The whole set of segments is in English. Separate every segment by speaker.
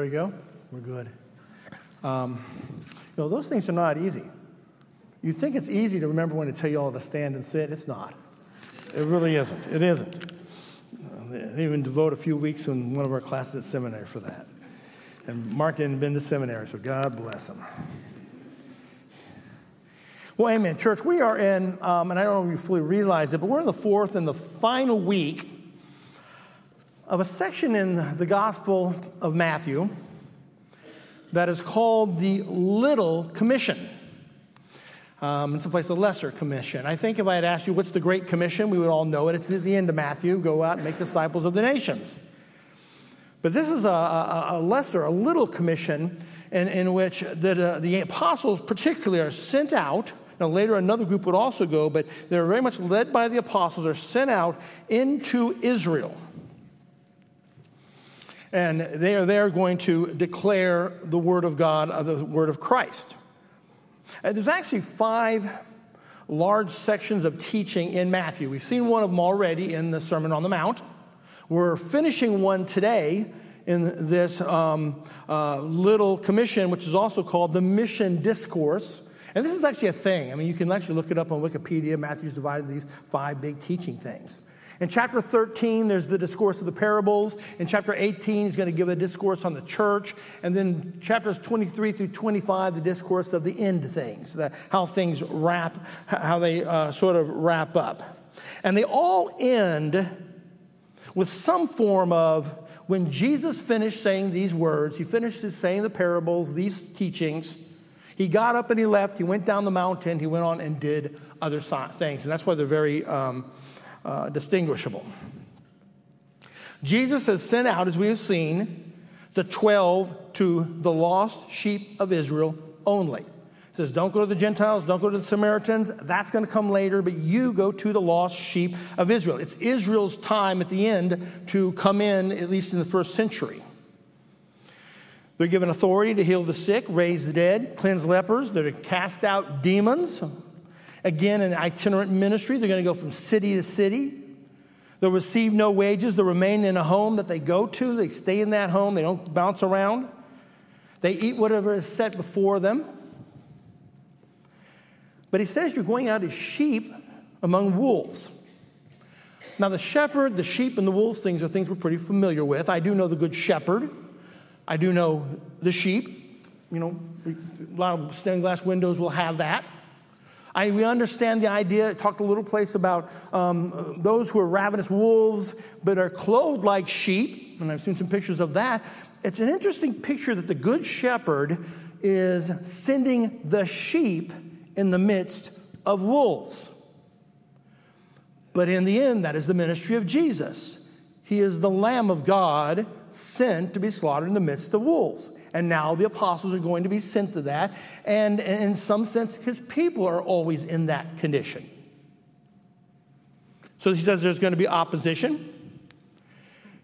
Speaker 1: There we go. We're good. Um, you know, those things are not easy. You think it's easy to remember when to tell you all to stand and sit. It's not. It really isn't. It isn't. They even devote a few weeks in one of our classes at seminary for that. And Mark hadn't been to seminary, so God bless him. Well, amen. Church, we are in, um, and I don't know if you fully realize it, but we're in the fourth and the final week of a section in the Gospel of Matthew that is called the Little Commission. Um, some place, the Lesser Commission. I think if I had asked you what's the Great Commission, we would all know it. It's at the end of Matthew go out and make disciples of the nations. But this is a, a, a lesser, a little commission in, in which that, uh, the apostles, particularly, are sent out. Now, later, another group would also go, but they're very much led by the apostles, are sent out into Israel. And they are there going to declare the word of God, uh, the word of Christ. And there's actually five large sections of teaching in Matthew. We've seen one of them already in the Sermon on the Mount. We're finishing one today in this um, uh, little commission, which is also called the Mission Discourse. And this is actually a thing. I mean, you can actually look it up on Wikipedia. Matthew's divided these five big teaching things. In chapter 13, there's the discourse of the parables. In chapter 18, he's going to give a discourse on the church. And then chapters 23 through 25, the discourse of the end things, the, how things wrap, how they uh, sort of wrap up. And they all end with some form of when Jesus finished saying these words, he finished saying the parables, these teachings, he got up and he left. He went down the mountain. He went on and did other things. And that's why they're very um, uh, distinguishable. Jesus has sent out, as we have seen, the 12 to the lost sheep of Israel only. He says, Don't go to the Gentiles, don't go to the Samaritans. That's going to come later, but you go to the lost sheep of Israel. It's Israel's time at the end to come in, at least in the first century. They're given authority to heal the sick, raise the dead, cleanse lepers. They're to cast out demons. Again, an itinerant ministry. They're going to go from city to city. They'll receive no wages. They'll remain in a home that they go to. They stay in that home. They don't bounce around. They eat whatever is set before them. But he says you're going out as sheep among wolves. Now, the shepherd, the sheep, and the wolves things are things we're pretty familiar with. I do know the good shepherd. I do know the sheep. You know, a lot of stained glass windows will have that. I, we understand the idea. talked a little place about um, those who are ravenous wolves but are clothed like sheep, and I've seen some pictures of that. It's an interesting picture that the good shepherd is sending the sheep in the midst of wolves. But in the end, that is the ministry of Jesus. He is the Lamb of God sent to be slaughtered in the midst of wolves. And now the apostles are going to be sent to that. And in some sense, his people are always in that condition. So he says there's going to be opposition.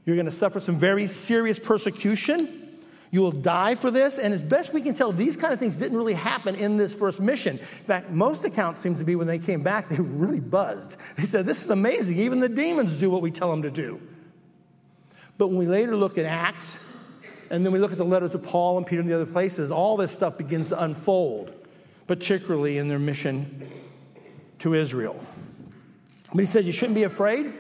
Speaker 1: You're going to suffer some very serious persecution. You will die for this. And as best we can tell, these kind of things didn't really happen in this first mission. In fact, most accounts seem to be when they came back, they really buzzed. They said, This is amazing. Even the demons do what we tell them to do. But when we later look at Acts, and then we look at the letters of Paul and Peter and the other places, all this stuff begins to unfold, particularly in their mission to Israel. But he says, You shouldn't be afraid.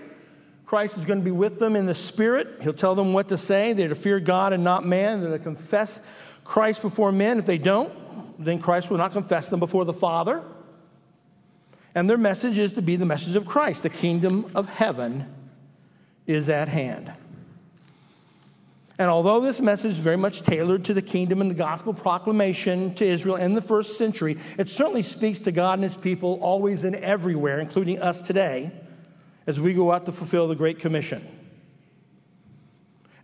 Speaker 1: Christ is going to be with them in the Spirit. He'll tell them what to say. They're to fear God and not man. They're to confess Christ before men. If they don't, then Christ will not confess them before the Father. And their message is to be the message of Christ. The kingdom of heaven is at hand. And although this message is very much tailored to the kingdom and the gospel proclamation to Israel in the first century, it certainly speaks to God and his people always and everywhere, including us today, as we go out to fulfill the Great Commission.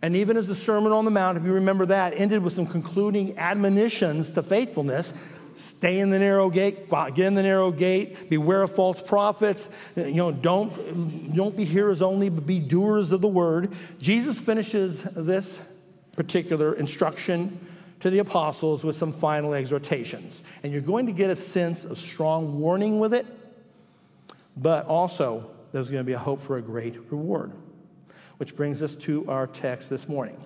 Speaker 1: And even as the Sermon on the Mount, if you remember that, ended with some concluding admonitions to faithfulness, stay in the narrow gate, get in the narrow gate, beware of false prophets, you know, don't, don't be hearers only, but be doers of the word. Jesus finishes this particular instruction to the apostles with some final exhortations. And you're going to get a sense of strong warning with it, but also there's going to be a hope for a great reward. Which brings us to our text this morning.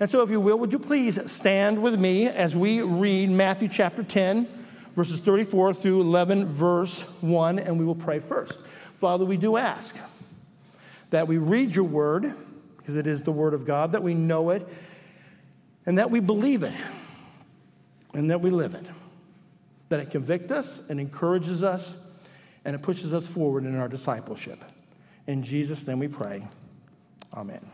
Speaker 1: And so, if you will, would you please stand with me as we read Matthew chapter 10, verses 34 through 11, verse 1, and we will pray first. Father, we do ask that we read your word, because it is the word of God, that we know it, and that we believe it, and that we live it. That it convicts us and encourages us, and it pushes us forward in our discipleship. In Jesus' name we pray. Amen.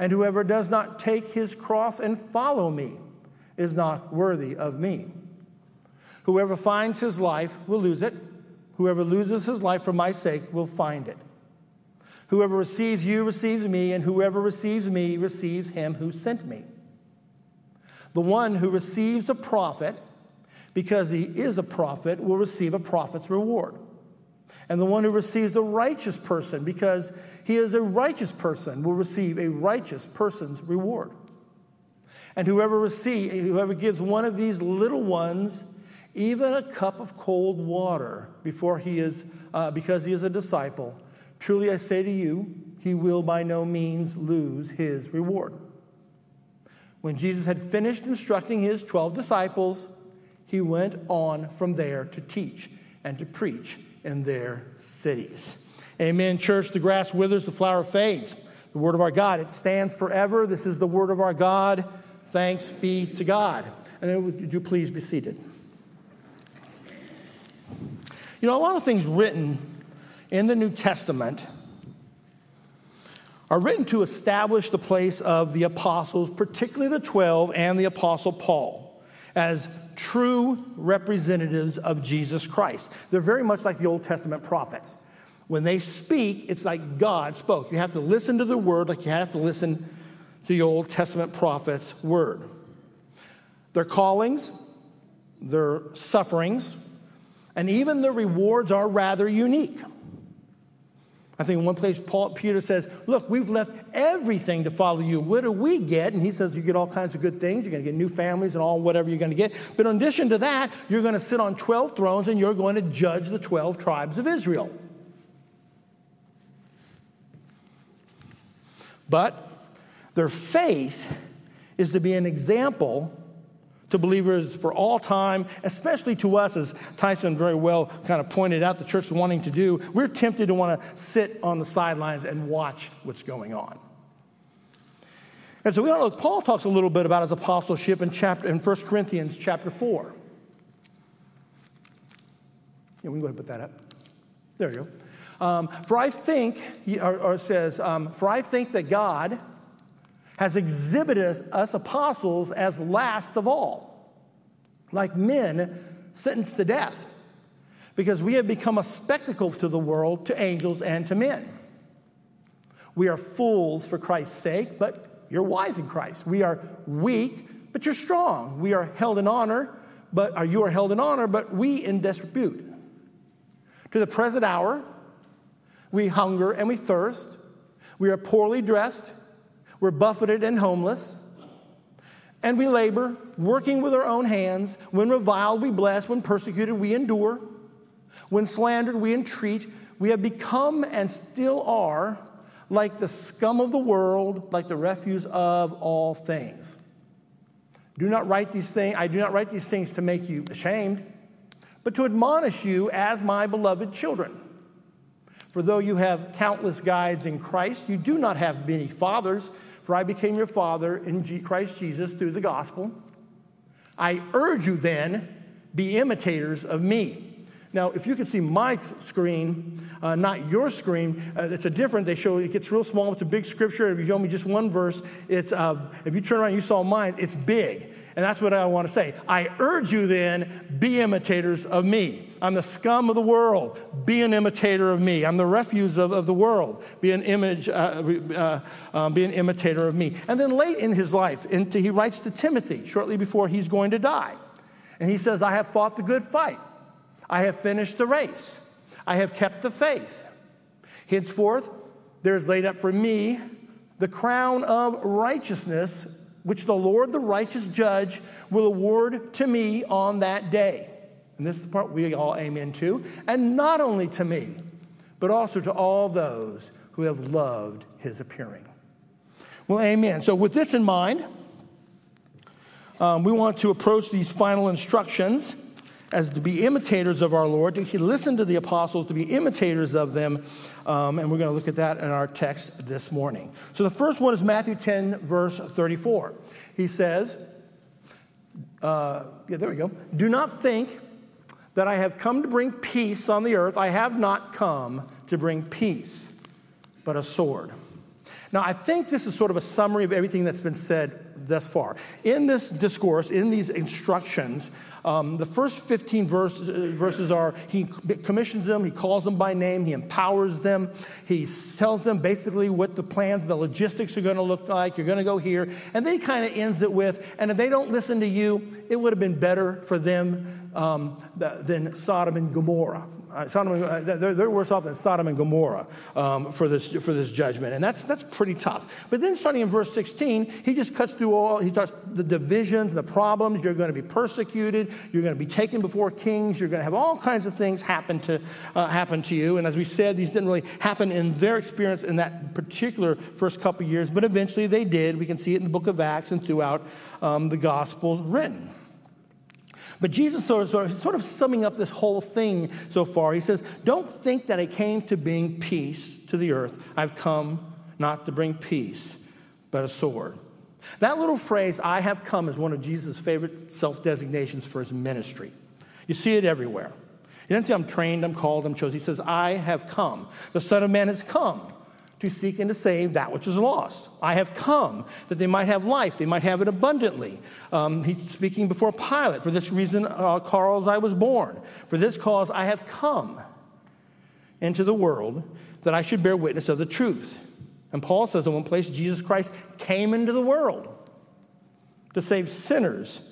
Speaker 1: And whoever does not take his cross and follow me is not worthy of me. Whoever finds his life will lose it Whoever loses his life for my sake will find it. Whoever receives you receives me, and whoever receives me receives him who sent me. The one who receives a prophet, because he is a prophet, will receive a prophet's reward. And the one who receives a righteous person, because he is a righteous person, will receive a righteous person's reward. And whoever receives, whoever gives one of these little ones even a cup of cold water before he is, uh, because he is a disciple, truly I say to you, he will by no means lose his reward. When Jesus had finished instructing his 12 disciples, he went on from there to teach and to preach in their cities. Amen, church. The grass withers, the flower fades. The word of our God, it stands forever. This is the word of our God. Thanks be to God. And would you please be seated? You know, a lot of things written in the New Testament are written to establish the place of the apostles, particularly the 12 and the apostle Paul, as true representatives of Jesus Christ. They're very much like the Old Testament prophets. When they speak, it's like God spoke. You have to listen to the word like you have to listen to the Old Testament prophet's word. Their callings, their sufferings, and even the rewards are rather unique. I think in one place, Paul, Peter says, Look, we've left everything to follow you. What do we get? And he says, You get all kinds of good things. You're going to get new families and all whatever you're going to get. But in addition to that, you're going to sit on 12 thrones and you're going to judge the 12 tribes of Israel. But their faith is to be an example to believers for all time, especially to us, as Tyson very well kind of pointed out, the church is wanting to do. We're tempted to want to sit on the sidelines and watch what's going on. And so we all know Paul talks a little bit about his apostleship in chapter in 1 Corinthians chapter 4. Yeah, we can go ahead and put that up. There you go. Um, for I think, or, or says, um, for I think that God has exhibited us apostles as last of all, like men sentenced to death, because we have become a spectacle to the world, to angels, and to men. We are fools for Christ's sake, but you're wise in Christ. We are weak, but you're strong. We are held in honor, but are you are held in honor, but we in disrepute. To the present hour, we hunger and we thirst. We are poorly dressed we're buffeted and homeless. And we labor, working with our own hands. When reviled, we bless. When persecuted, we endure. When slandered, we entreat. We have become and still are like the scum of the world, like the refuse of all things. Do not write these things, I do not write these things to make you ashamed, but to admonish you as my beloved children. For though you have countless guides in Christ, you do not have many fathers. For I became your father in Christ Jesus through the gospel. I urge you then, be imitators of me. Now, if you can see my screen, uh, not your screen, uh, it's a different. They show it gets real small. It's a big scripture. If you show me just one verse, it's uh, if you turn around, you saw mine. It's big, And that's what I want to say. I urge you then, be imitators of me. I'm the scum of the world. Be an imitator of me. I'm the refuse of, of the world. Be an image, uh, uh, um, be an imitator of me. And then late in his life, into, he writes to Timothy shortly before he's going to die. And he says, I have fought the good fight. I have finished the race. I have kept the faith. Henceforth, there is laid up for me the crown of righteousness, which the Lord, the righteous judge, will award to me on that day. And this is the part we all amen to. And not only to me, but also to all those who have loved his appearing. Well, amen. So, with this in mind, um, we want to approach these final instructions as to be imitators of our Lord, to listen to the apostles, to be imitators of them. Um, and we're going to look at that in our text this morning. So the first one is Matthew 10, verse 34. He says, uh, yeah, there we go. Do not think that I have come to bring peace on the earth. I have not come to bring peace, but a sword. Now, I think this is sort of a summary of everything that's been said thus far. In this discourse, in these instructions, um, the first 15 verse, uh, verses are he commissions them, he calls them by name, he empowers them, he tells them basically what the plans, the logistics are going to look like. You're going to go here. And then he kind of ends it with, and if they don't listen to you, it would have been better for them um, than Sodom and Gomorrah. Uh, Sodom, uh, they're, they're, worse off than Sodom and Gomorrah um, for, this, for this judgment. And that's, that's pretty tough. But then starting in verse 16, he just cuts through all, he talks the divisions, the problems. You're going to be persecuted. You're going to be taken before kings. You're going to have all kinds of things happen to, uh, happen to you. And as we said, these didn't really happen in their experience in that particular first couple years, but eventually they did. We can see it in the book of Acts and throughout um, the Gospels written. But Jesus sort of, sort of, sort of summing up this whole thing so far. He says, Don't think that I came to bring peace to the earth. I've come not to bring peace, but a sword. That little phrase, I have come, is one of Jesus' favorite self designations for his ministry. You see it everywhere. He doesn't say, I'm trained, I'm called, I'm chosen. He says, I have come. The Son of Man has come to seek and to save that which is lost. I have come that they might have life, they might have it abundantly. Um, he's speaking before Pilate. For this reason, uh, Carl's I was born. For this cause, I have come into the world that I should bear witness of the truth. And Paul says in one place, Jesus Christ came into the world to save sinners,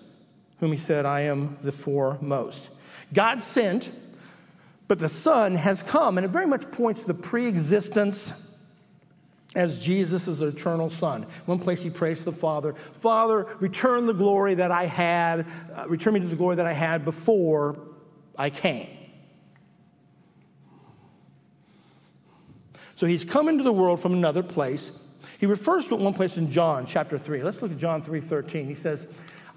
Speaker 1: whom he said, I am the foremost. God sent, but the Son has come. And it very much points to the pre existence as Jesus is the eternal Son. One place he prays to the Father, Father, return the glory that I had, uh, return me to the glory that I had before I came. So he's come into the world from another place. He refers to it one place in John chapter 3. Let's look at John 3:13. He says,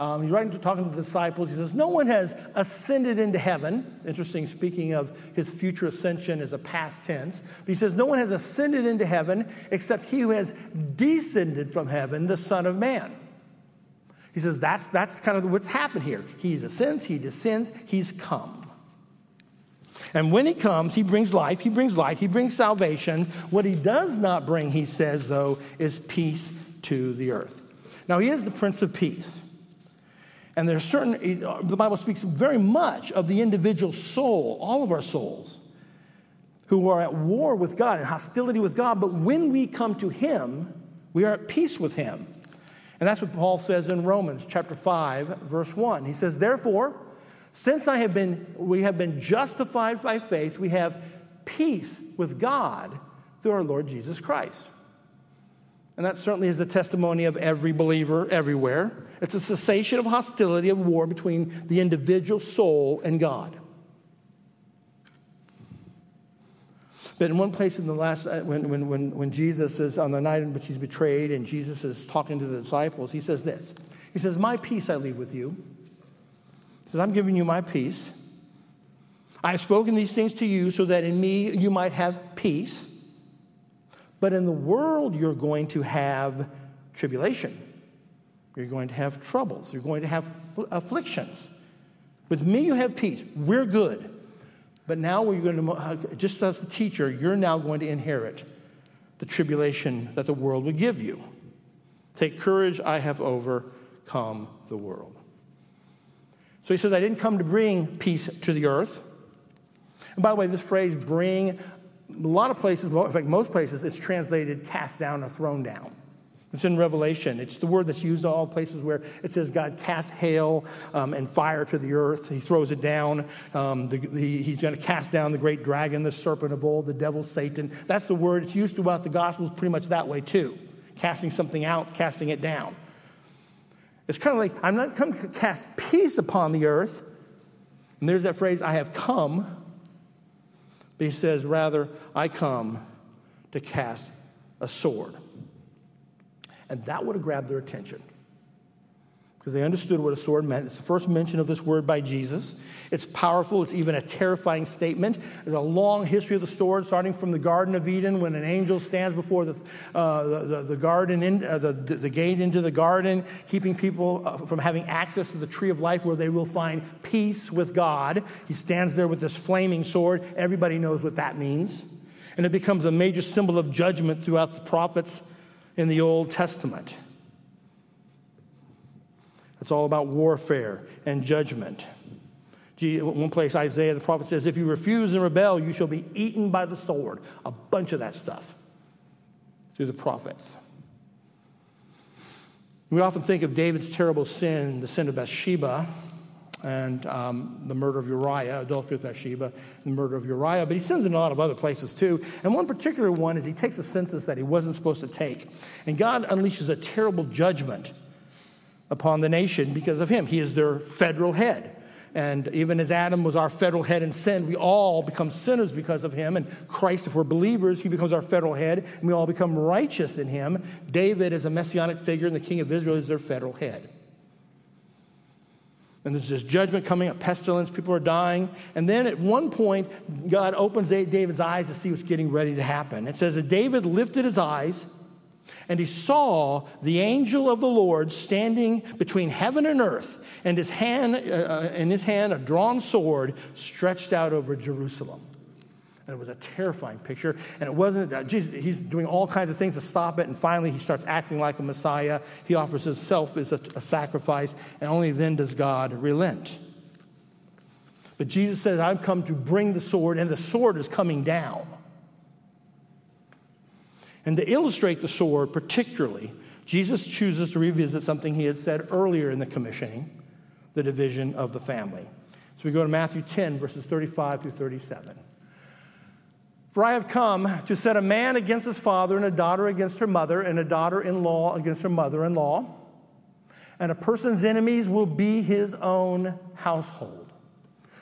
Speaker 1: um, he's writing to talking to the disciples. He says, No one has ascended into heaven. Interesting, speaking of his future ascension as a past tense. But he says, No one has ascended into heaven except he who has descended from heaven, the Son of Man. He says, That's, that's kind of what's happened here. He ascends, he descends, he's come. And when he comes, he brings life, he brings light, he brings salvation. What he does not bring, he says, though, is peace to the earth. Now, he is the Prince of Peace. And there's certain, uh, the Bible speaks very much of the individual soul, all of our souls, who are at war with God and hostility with God. But when we come to Him, we are at peace with Him. And that's what Paul says in Romans chapter 5, verse 1. He says, Therefore, since I have been, we have been justified by faith, we have peace with God through our Lord Jesus Christ. And that certainly is the testimony of every believer everywhere. It's a cessation of hostility, of war between the individual soul and God. But in one place in the last, uh, when, when, when, when Jesus is on the night in which he's betrayed and Jesus is talking to the disciples, he says this He says, My peace I leave with you. He says, I'm giving you my peace. I have spoken these things to you so that in me you might have peace. But in the world, you're going to have tribulation. You're going to have troubles. You're going to have afflictions. With me, you have peace. We're good. But now we're going to, uh, just as the teacher, you're now going to inherit the tribulation that the world will give you. Take courage, I have overcome overcome the world. So he says, I didn't come to bring peace to the earth. And by the way, this phrase, bring, a lot of places, in fact, most places, it's translated cast down or thrown down. It's in Revelation. It's the word that's used all places where it says God casts hail um, and fire to the earth. He throws it down. Um, the, the, he's going to cast down the great dragon, the serpent of old, the devil, Satan. That's the word. It's used throughout the Gospels pretty much that way, too. Casting something out, casting it down. It's kind of like, I'm not come to cast peace upon the earth. And there's that phrase, I have come. But he says, rather, I come to cast a sword. And that would have grabbed their attention because they understood what a sword meant. It's the first mention of this word by Jesus. It's powerful, it's even a terrifying statement. There's a long history of the sword, starting from the Garden of Eden when an angel stands before the, uh, the, the, the, garden, in, uh, the, the gate into the garden, keeping people uh, from having access to the tree of life where they will find peace with God. He stands there with this flaming sword. Everybody knows what that means. And it becomes a major symbol of judgment throughout the prophets in the Old Testament. It's all about warfare and judgment. One place, Isaiah the prophet says, If you refuse and rebel, you shall be eaten by the sword. A bunch of that stuff through the prophets. We often think of David's terrible sin, the sin of Bathsheba, and um, the murder of Uriah, adultery with Bathsheba, the murder of Uriah, but he sins in a lot of other places too. And one particular one is he takes a census that he wasn't supposed to take. And God unleashes a terrible judgment upon the nation because of him. He is their federal head. And even as Adam was our federal head in sin, we all become sinners because of him. And Christ, if we're believers, he becomes our federal head, and we all become righteous in him. David, is a messianic figure, and the king of Israel, is their federal head. And there's this judgment coming, a pestilence, people are dying. And then at one point, God opens David's eyes to see what's getting ready to happen. It says that David lifted his eyes and he saw the angel of the Lord standing between heaven and earth, and his hand, uh, uh in his hand, a drawn sword stretched out over Jerusalem. And it was a terrifying picture. And it wasn't, uh, Jesus, he's doing all kinds of things to stop it. And finally, he starts acting like a Messiah. He offers himself as a, a sacrifice. And only then does God relent. But Jesus says, I've come to bring the sword, and the sword is coming down. And to illustrate the sword, particularly, Jesus chooses to revisit something he had said earlier in the commissioning the division of the family. So we go to Matthew 10, verses 35 through 37. For I have come to set a man against his father, and a daughter against her mother, and a daughter in law against her mother in law. And a person's enemies will be his own household.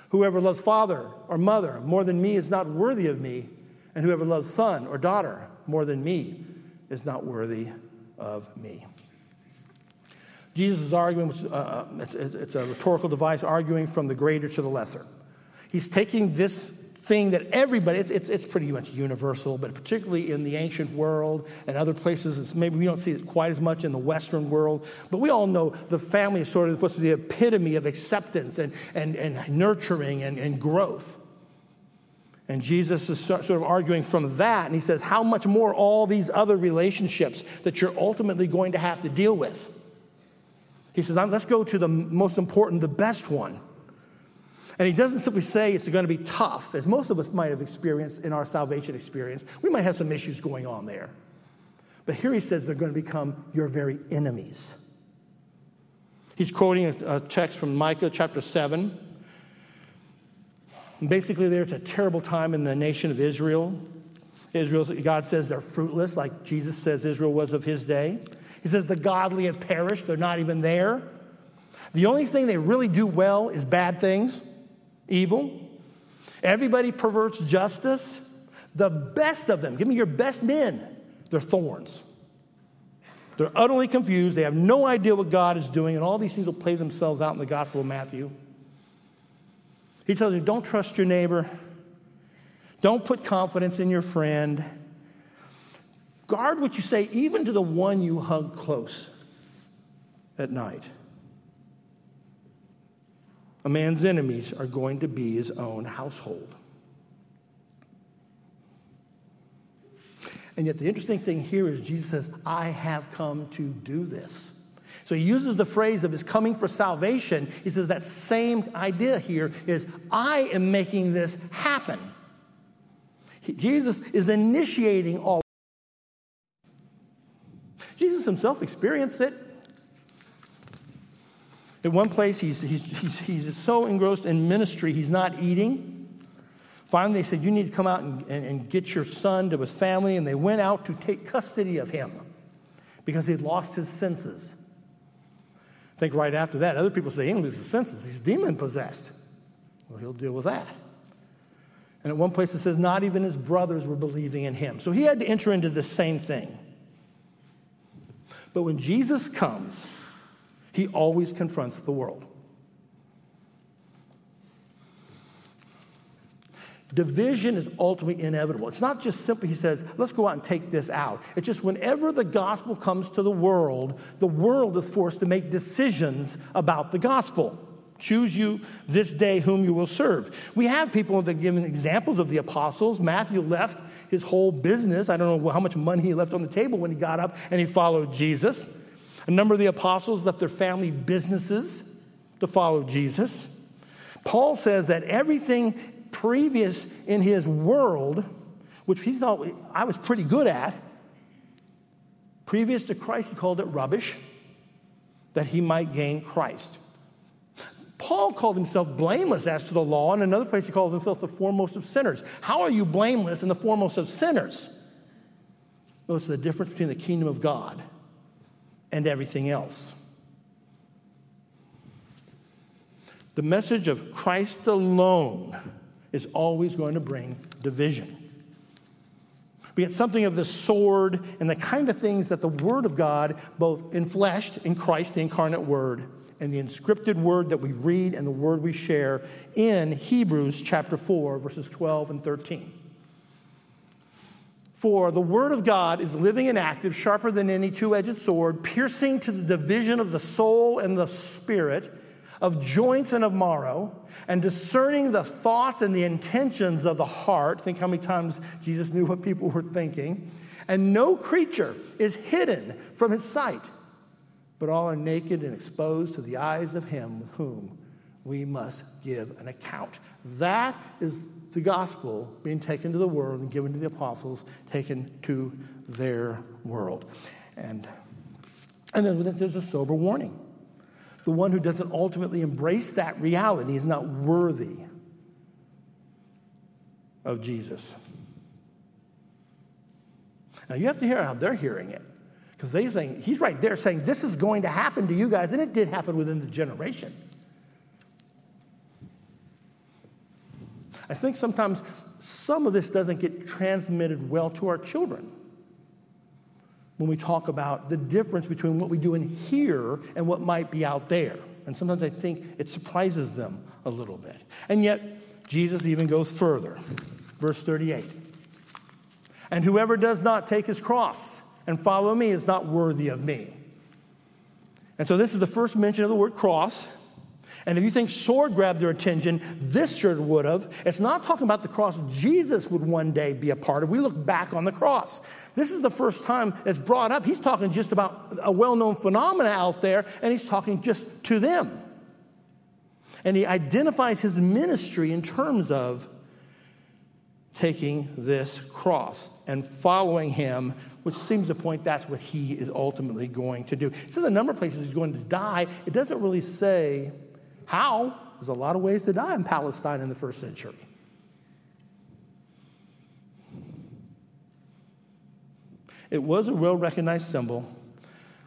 Speaker 1: Whoever loves father or mother more than me is not worthy of me, and whoever loves son or daughter more than me is not worthy of me. Jesus is arguing, uh, uh it's, it's a rhetorical device, arguing from the greater to the lesser. He's taking this thing that everybody, it's, it's, it's pretty much universal, but particularly in the ancient world and other places, maybe we don't see it quite as much in the Western world, but we all know the family is sort of supposed to be the epitome of acceptance and, and, and nurturing and, and growth. And Jesus is sort of arguing from that, and he says, How much more all these other relationships that you're ultimately going to have to deal with? He says, Let's go to the most important, the best one. And he doesn't simply say it's going to be tough, as most of us might have experienced in our salvation experience. We might have some issues going on there. But here he says they're going to become your very enemies. He's quoting a, text from Micah chapter 7. Basically, there it's a terrible time in the nation of Israel. Israel, God says they're fruitless, like Jesus says Israel was of his day. He says the godly have perished, they're not even there. The only thing they really do well is bad things evil. Everybody perverts justice. The best of them, give me your best men, they're thorns. They're utterly confused. They have no idea what God is doing, and all these things will play themselves out in the Gospel of Matthew. He tells you don't trust your neighbor, don't put confidence in your friend. Guard what you say, even to the one you hug close at night. A man's enemies are going to be his own household. And yet, the interesting thing here is Jesus says, I have come to do this. So he uses the phrase of his coming for salvation. He says that same idea here is I am making this happen. Jesus is initiating all. Jesus himself experienced it. At one place, he's, he's, he's, he's so engrossed in ministry, he's not eating. Finally, they said, You need to come out and, and, and, get your son to his family. And they went out to take custody of him because he had lost his senses. I think right after that, other people say lose his senses. He's demon possessed. Well, he'll deal with that. And at one place it says, Not even his brothers were believing in him. So he had to enter into the same thing. But when Jesus comes, he always confronts the world. Division is ultimately inevitable. It's not just simply, he says, let's go out and take this out. It's just whenever the gospel comes to the world, the world is forced to make decisions about the gospel. Choose you this day whom you will serve. We have people that are give examples of the apostles. Matthew left his whole business. I don't know how much money he left on the table when he got up and he followed Jesus. A number of the apostles left their family businesses to follow Jesus. Paul says that everything previous in his world, which he thought I was pretty good at, previous to Christ, he called it rubbish, that he might gain Christ. Paul called himself blameless as to the law. In another place, he calls himself the foremost of sinners. How are you blameless and the foremost of sinners? Well, it's the difference between the kingdom of God and everything else. The message of Christ alone is always going to bring division. We get something of the sword and the kind of things that the Word of God, both enfleshed in Christ, the incarnate Word, and the inscripted Word that we read and the Word we share in Hebrews chapter 4, verses 12 and 13. For the Word of God is living and active, sharper than any two edged sword, piercing to the division of the soul and the spirit, of joints and of marrow and discerning the thoughts and the intentions of the heart. Think how many times Jesus knew what people were thinking. And no creature is hidden from his sight, but all are naked and exposed to the eyes of him with whom we must give an account. That is the gospel being taken to the world and given to the apostles, taken to their world. And, and then there's a sober warning the one who doesn't ultimately embrace that reality is not worthy of Jesus. Now you have to hear how they're hearing it. Because they're saying, he's right there saying, this is going to happen to you guys, and it did happen within the generation. I think sometimes some of this doesn't get transmitted well to our children when we talk about the difference between what we do in here and what might be out there. And sometimes I think it surprises them a little bit. And yet, Jesus even goes further. Verse 38 And whoever does not take his cross and follow me is not worthy of me. And so, this is the first mention of the word cross. And if you think sword grabbed their attention, this sure would have. It's not talking about the cross Jesus would one day be a part of. We look back on the cross. This is the first time it's brought up. He's talking just about a well known phenomena out there, and he's talking just to them. And he identifies his ministry in terms of taking this cross and following him, which seems to point that's what he is ultimately going to do. It says a number of places he's going to die. It doesn't really say how? There's a lot of ways to die in Palestine in the first century. It was a well recognized symbol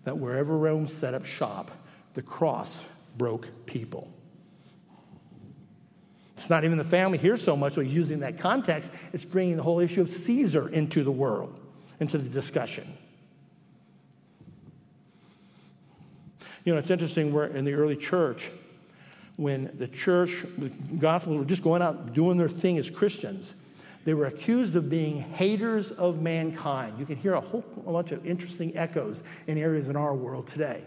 Speaker 1: that wherever Rome set up shop, the cross broke people. It's not even the family here so much, but using that context, it's bringing the whole issue of Caesar into the world, into the discussion. You know, it's interesting, where in the early church, when the church, the gospel were just going out doing their thing as Christians, they were accused of being haters of mankind. You can hear a whole bunch of interesting echoes in areas in our world today.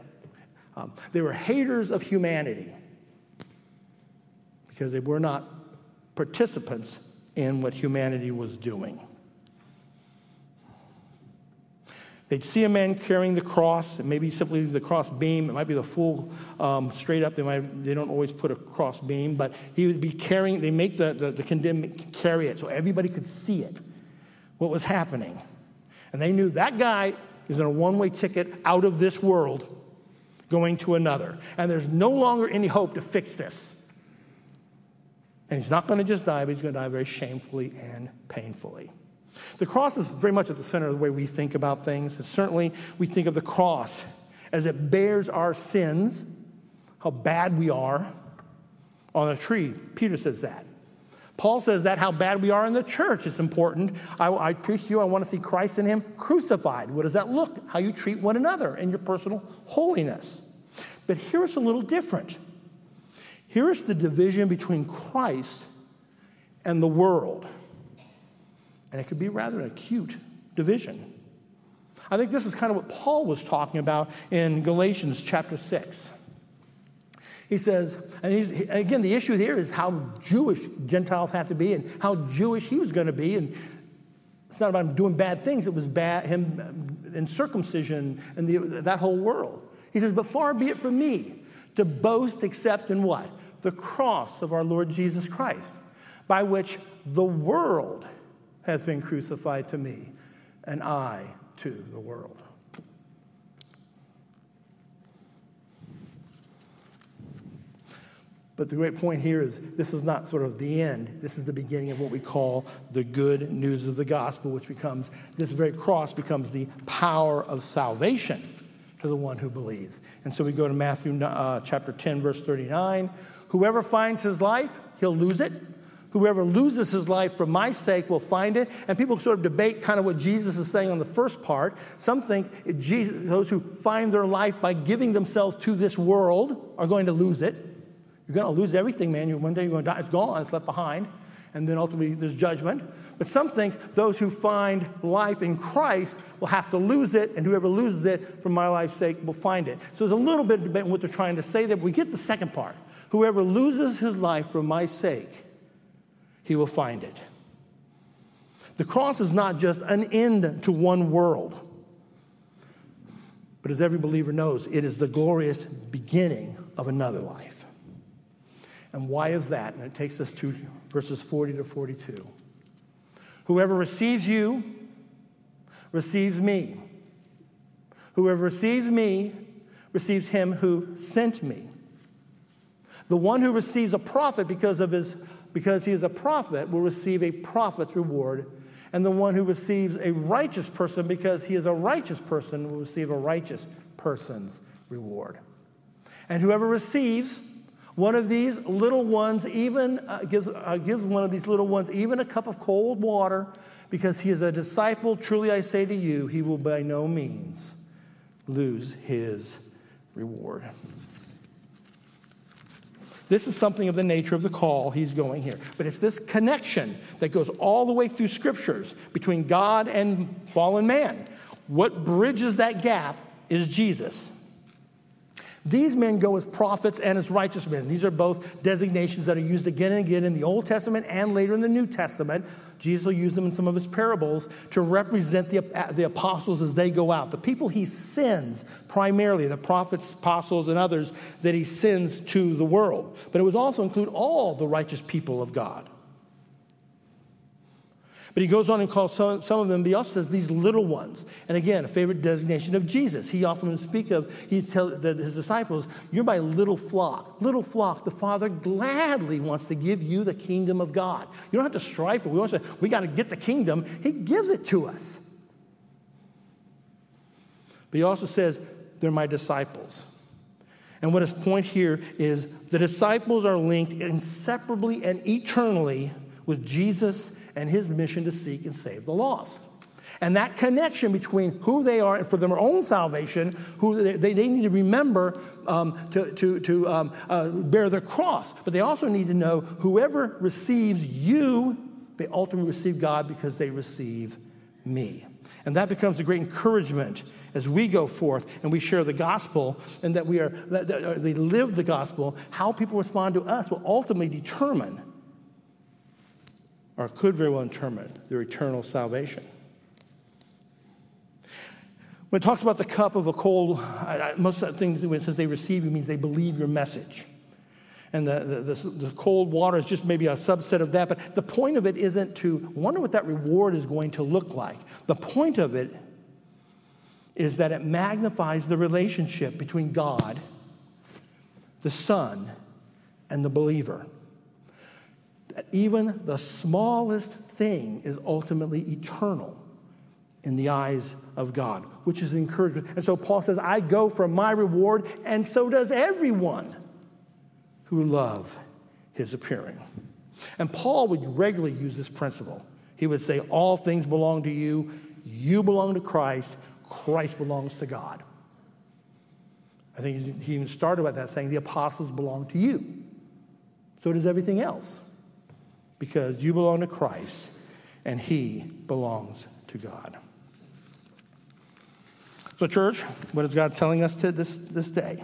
Speaker 1: Um, they were haters of humanity because they were not participants in what humanity was doing. They'd see a man carrying the cross, maybe simply the cross beam. It might be the full um, straight up. They, might, they don't always put a cross beam, but he would be carrying, they make the, the, the condemned carry it so everybody could see it, what was happening. And they knew that guy is in a one way ticket out of this world going to another. And there's no longer any hope to fix this. And he's not going to just die, but he's going to die very shamefully and painfully. The cross is very much at the center of the way we think about things. And certainly, we think of the cross as it bears our sins, how bad we are on a tree. Peter says that. Paul says that how bad we are in the church. It's important. I, I preach to you, I want to see Christ in him crucified. What does that look? How you treat one another and your personal holiness. But here it's a little different. Here is the division between Christ and the world. And it could be rather an acute division. I think this is kind of what Paul was talking about in Galatians chapter 6. He says, and again, the issue here is how Jewish Gentiles have to be and how Jewish he was going to be. And it's not about him doing bad things, it was bad, him in circumcision and the, that whole world. He says, But far be it from me to boast except in what? The cross of our Lord Jesus Christ, by which the world has been crucified to me, and I to the world. But the great point here is this is not sort of the end. This is the beginning of what we call the good news of the gospel, which becomes, this very cross becomes the power of salvation to the one who believes. And so we go to Matthew uh, chapter 10, verse 39. Whoever finds his life, he'll lose it. Whoever loses his life for my sake will find it. And people sort of debate kind of what Jesus is saying on the first part. Some think Jesus, those who find their life by giving themselves to this world are going to lose it. You're going to lose everything, man. You're, One day you're going to die. It's gone. It's left behind. And then ultimately there's judgment. But some think those who find life in Christ will have to lose it, and whoever loses it for my life's sake will find it. So there's a little bit of debate in what they're trying to say there. But we get the second part. Whoever loses his life for my sake, he will find it. The cross is not just an end to one world, but as every believer knows, it is the glorious beginning of another life. And why is that? And it takes us to verses 40 to 42. Whoever receives you receives me. Whoever receives me receives him who sent me. The one who receives a prophet because of his because he is a prophet will receive a prophet's reward, and the one who receives a righteous person because he is a righteous person will receive a righteous person's reward. And whoever receives one of these little ones even uh, gives, uh, gives one of these little ones even a cup of cold water because he is a disciple. Truly I say to you, he will by no means lose his reward. This is something of the nature of the call he's going here. But it's this connection that goes all the way through scriptures between God and fallen man. What bridges that gap is Jesus. These men go as prophets and as righteous men. These are both designations that are used again and again in the Old Testament and later in the New Testament. Jesus will use them in some of his parables to represent the, the apostles as they go out. The people he sends, primarily, the prophets, apostles, and others that he sends to the world. But it would also include all the righteous people of God. But he goes on and calls some, some of them, but he also says these little ones. And again, a favorite designation of Jesus. He often would speak of, he tell his disciples, You're my little flock. Little flock, the Father gladly wants to give you the kingdom of God. You don't have to strive for it. We, to, we got to get the kingdom. He gives it to us. But he also says, They're my disciples. And what his point here is the disciples are linked inseparably and eternally with Jesus and his mission to seek and save the lost. And that connection between who they are for their own salvation, who they, they, need to remember um, to, to, to um, uh, bear their cross. But they also need to know whoever receives you, they ultimately receive God because they receive me. And that becomes a great encouragement as we go forth and we share the gospel and that we are that they live the gospel. How people respond to us will ultimately determine or could very well determine their eternal salvation. When it talks about the cup of a cold, most of the things when it says they receive, it means they believe your message. And the, the, the, the, cold water is just maybe a subset of that. But the point of it isn't to wonder what that reward is going to look like. The point of it is that it magnifies the relationship between God, the Son, and the believer. That even the smallest thing is ultimately eternal in the eyes of God, which is encouragement. And so Paul says, I go for my reward, and so does everyone who love his appearing. And Paul would regularly use this principle. He would say, All things belong to you, you belong to Christ, Christ belongs to God. I think he even started with that saying, The apostles belong to you. So does everything else. Because you belong to Christ and he belongs to God. So, church, what is God telling us to this, this day?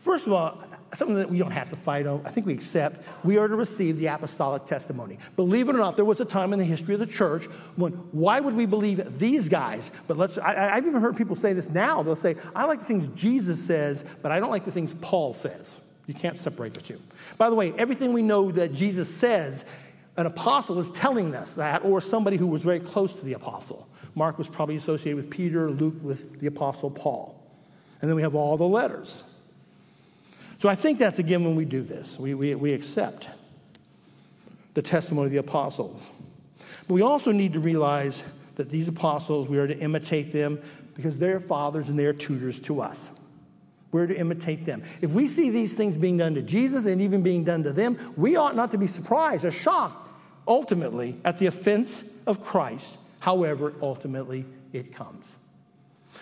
Speaker 1: First of all, something that we don't have to fight over. I think we accept. We are to receive the apostolic testimony. Believe it or not, there was a time in the history of the church when why would we believe these guys? But let's. I, have even heard people say this now. They'll say, "I like the things Jesus says, but I don't like the things Paul says." You can't separate the two. By the way, everything we know that Jesus says, an apostle is telling us that, or somebody who was very close to the apostle. Mark was probably associated with Peter, Luke with the apostle Paul. And then we have all the letters. So I think that's again when we do this. We, we, we accept the testimony of the apostles. But we also need to realize that these apostles, we are to imitate them because they're fathers and they're tutors to us. We're to imitate them. If we see these things being done to Jesus and even being done to them, we ought not to be surprised or shocked ultimately at the offense of Christ, however, ultimately it comes.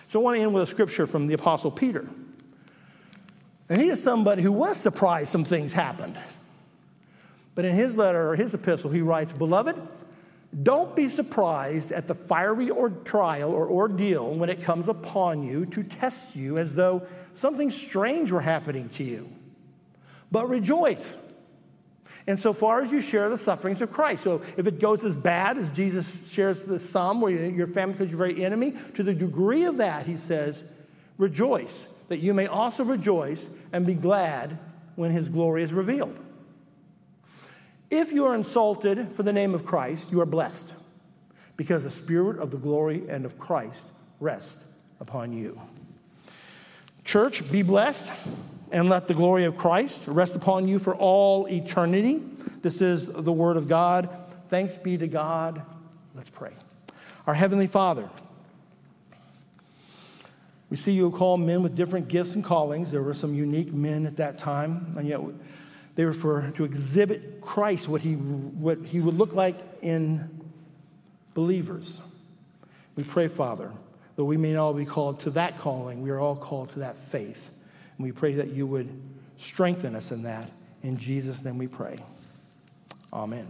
Speaker 1: So I want to end with a scripture from the Apostle Peter. And he is somebody who was surprised some things happened. But in his letter or his epistle, he writes, Beloved, don't be surprised at the fiery or trial or ordeal when it comes upon you to test you as though something strange were happening to you. But rejoice insofar as you share the sufferings of Christ. So if it goes as bad as Jesus shares the sum where your family becomes your very enemy, to the degree of that, he says, rejoice that you may also rejoice and be glad when his glory is revealed. If you are insulted for the name of Christ, you are blessed because the spirit of the glory and of Christ rests upon you. Church, be blessed and let the glory of Christ rest upon you for all eternity. This is the word of God. Thanks be to God. Let's pray. Our Heavenly Father, we see you call men with different gifts and callings. There were some unique men at that time, and yet they were for, to exhibit Christ, what he, what he would look like in believers. We pray, Father, that we may all be called to that calling. We are all called to that faith. And we pray that you would strengthen us in that. In Jesus' name we pray. Amen.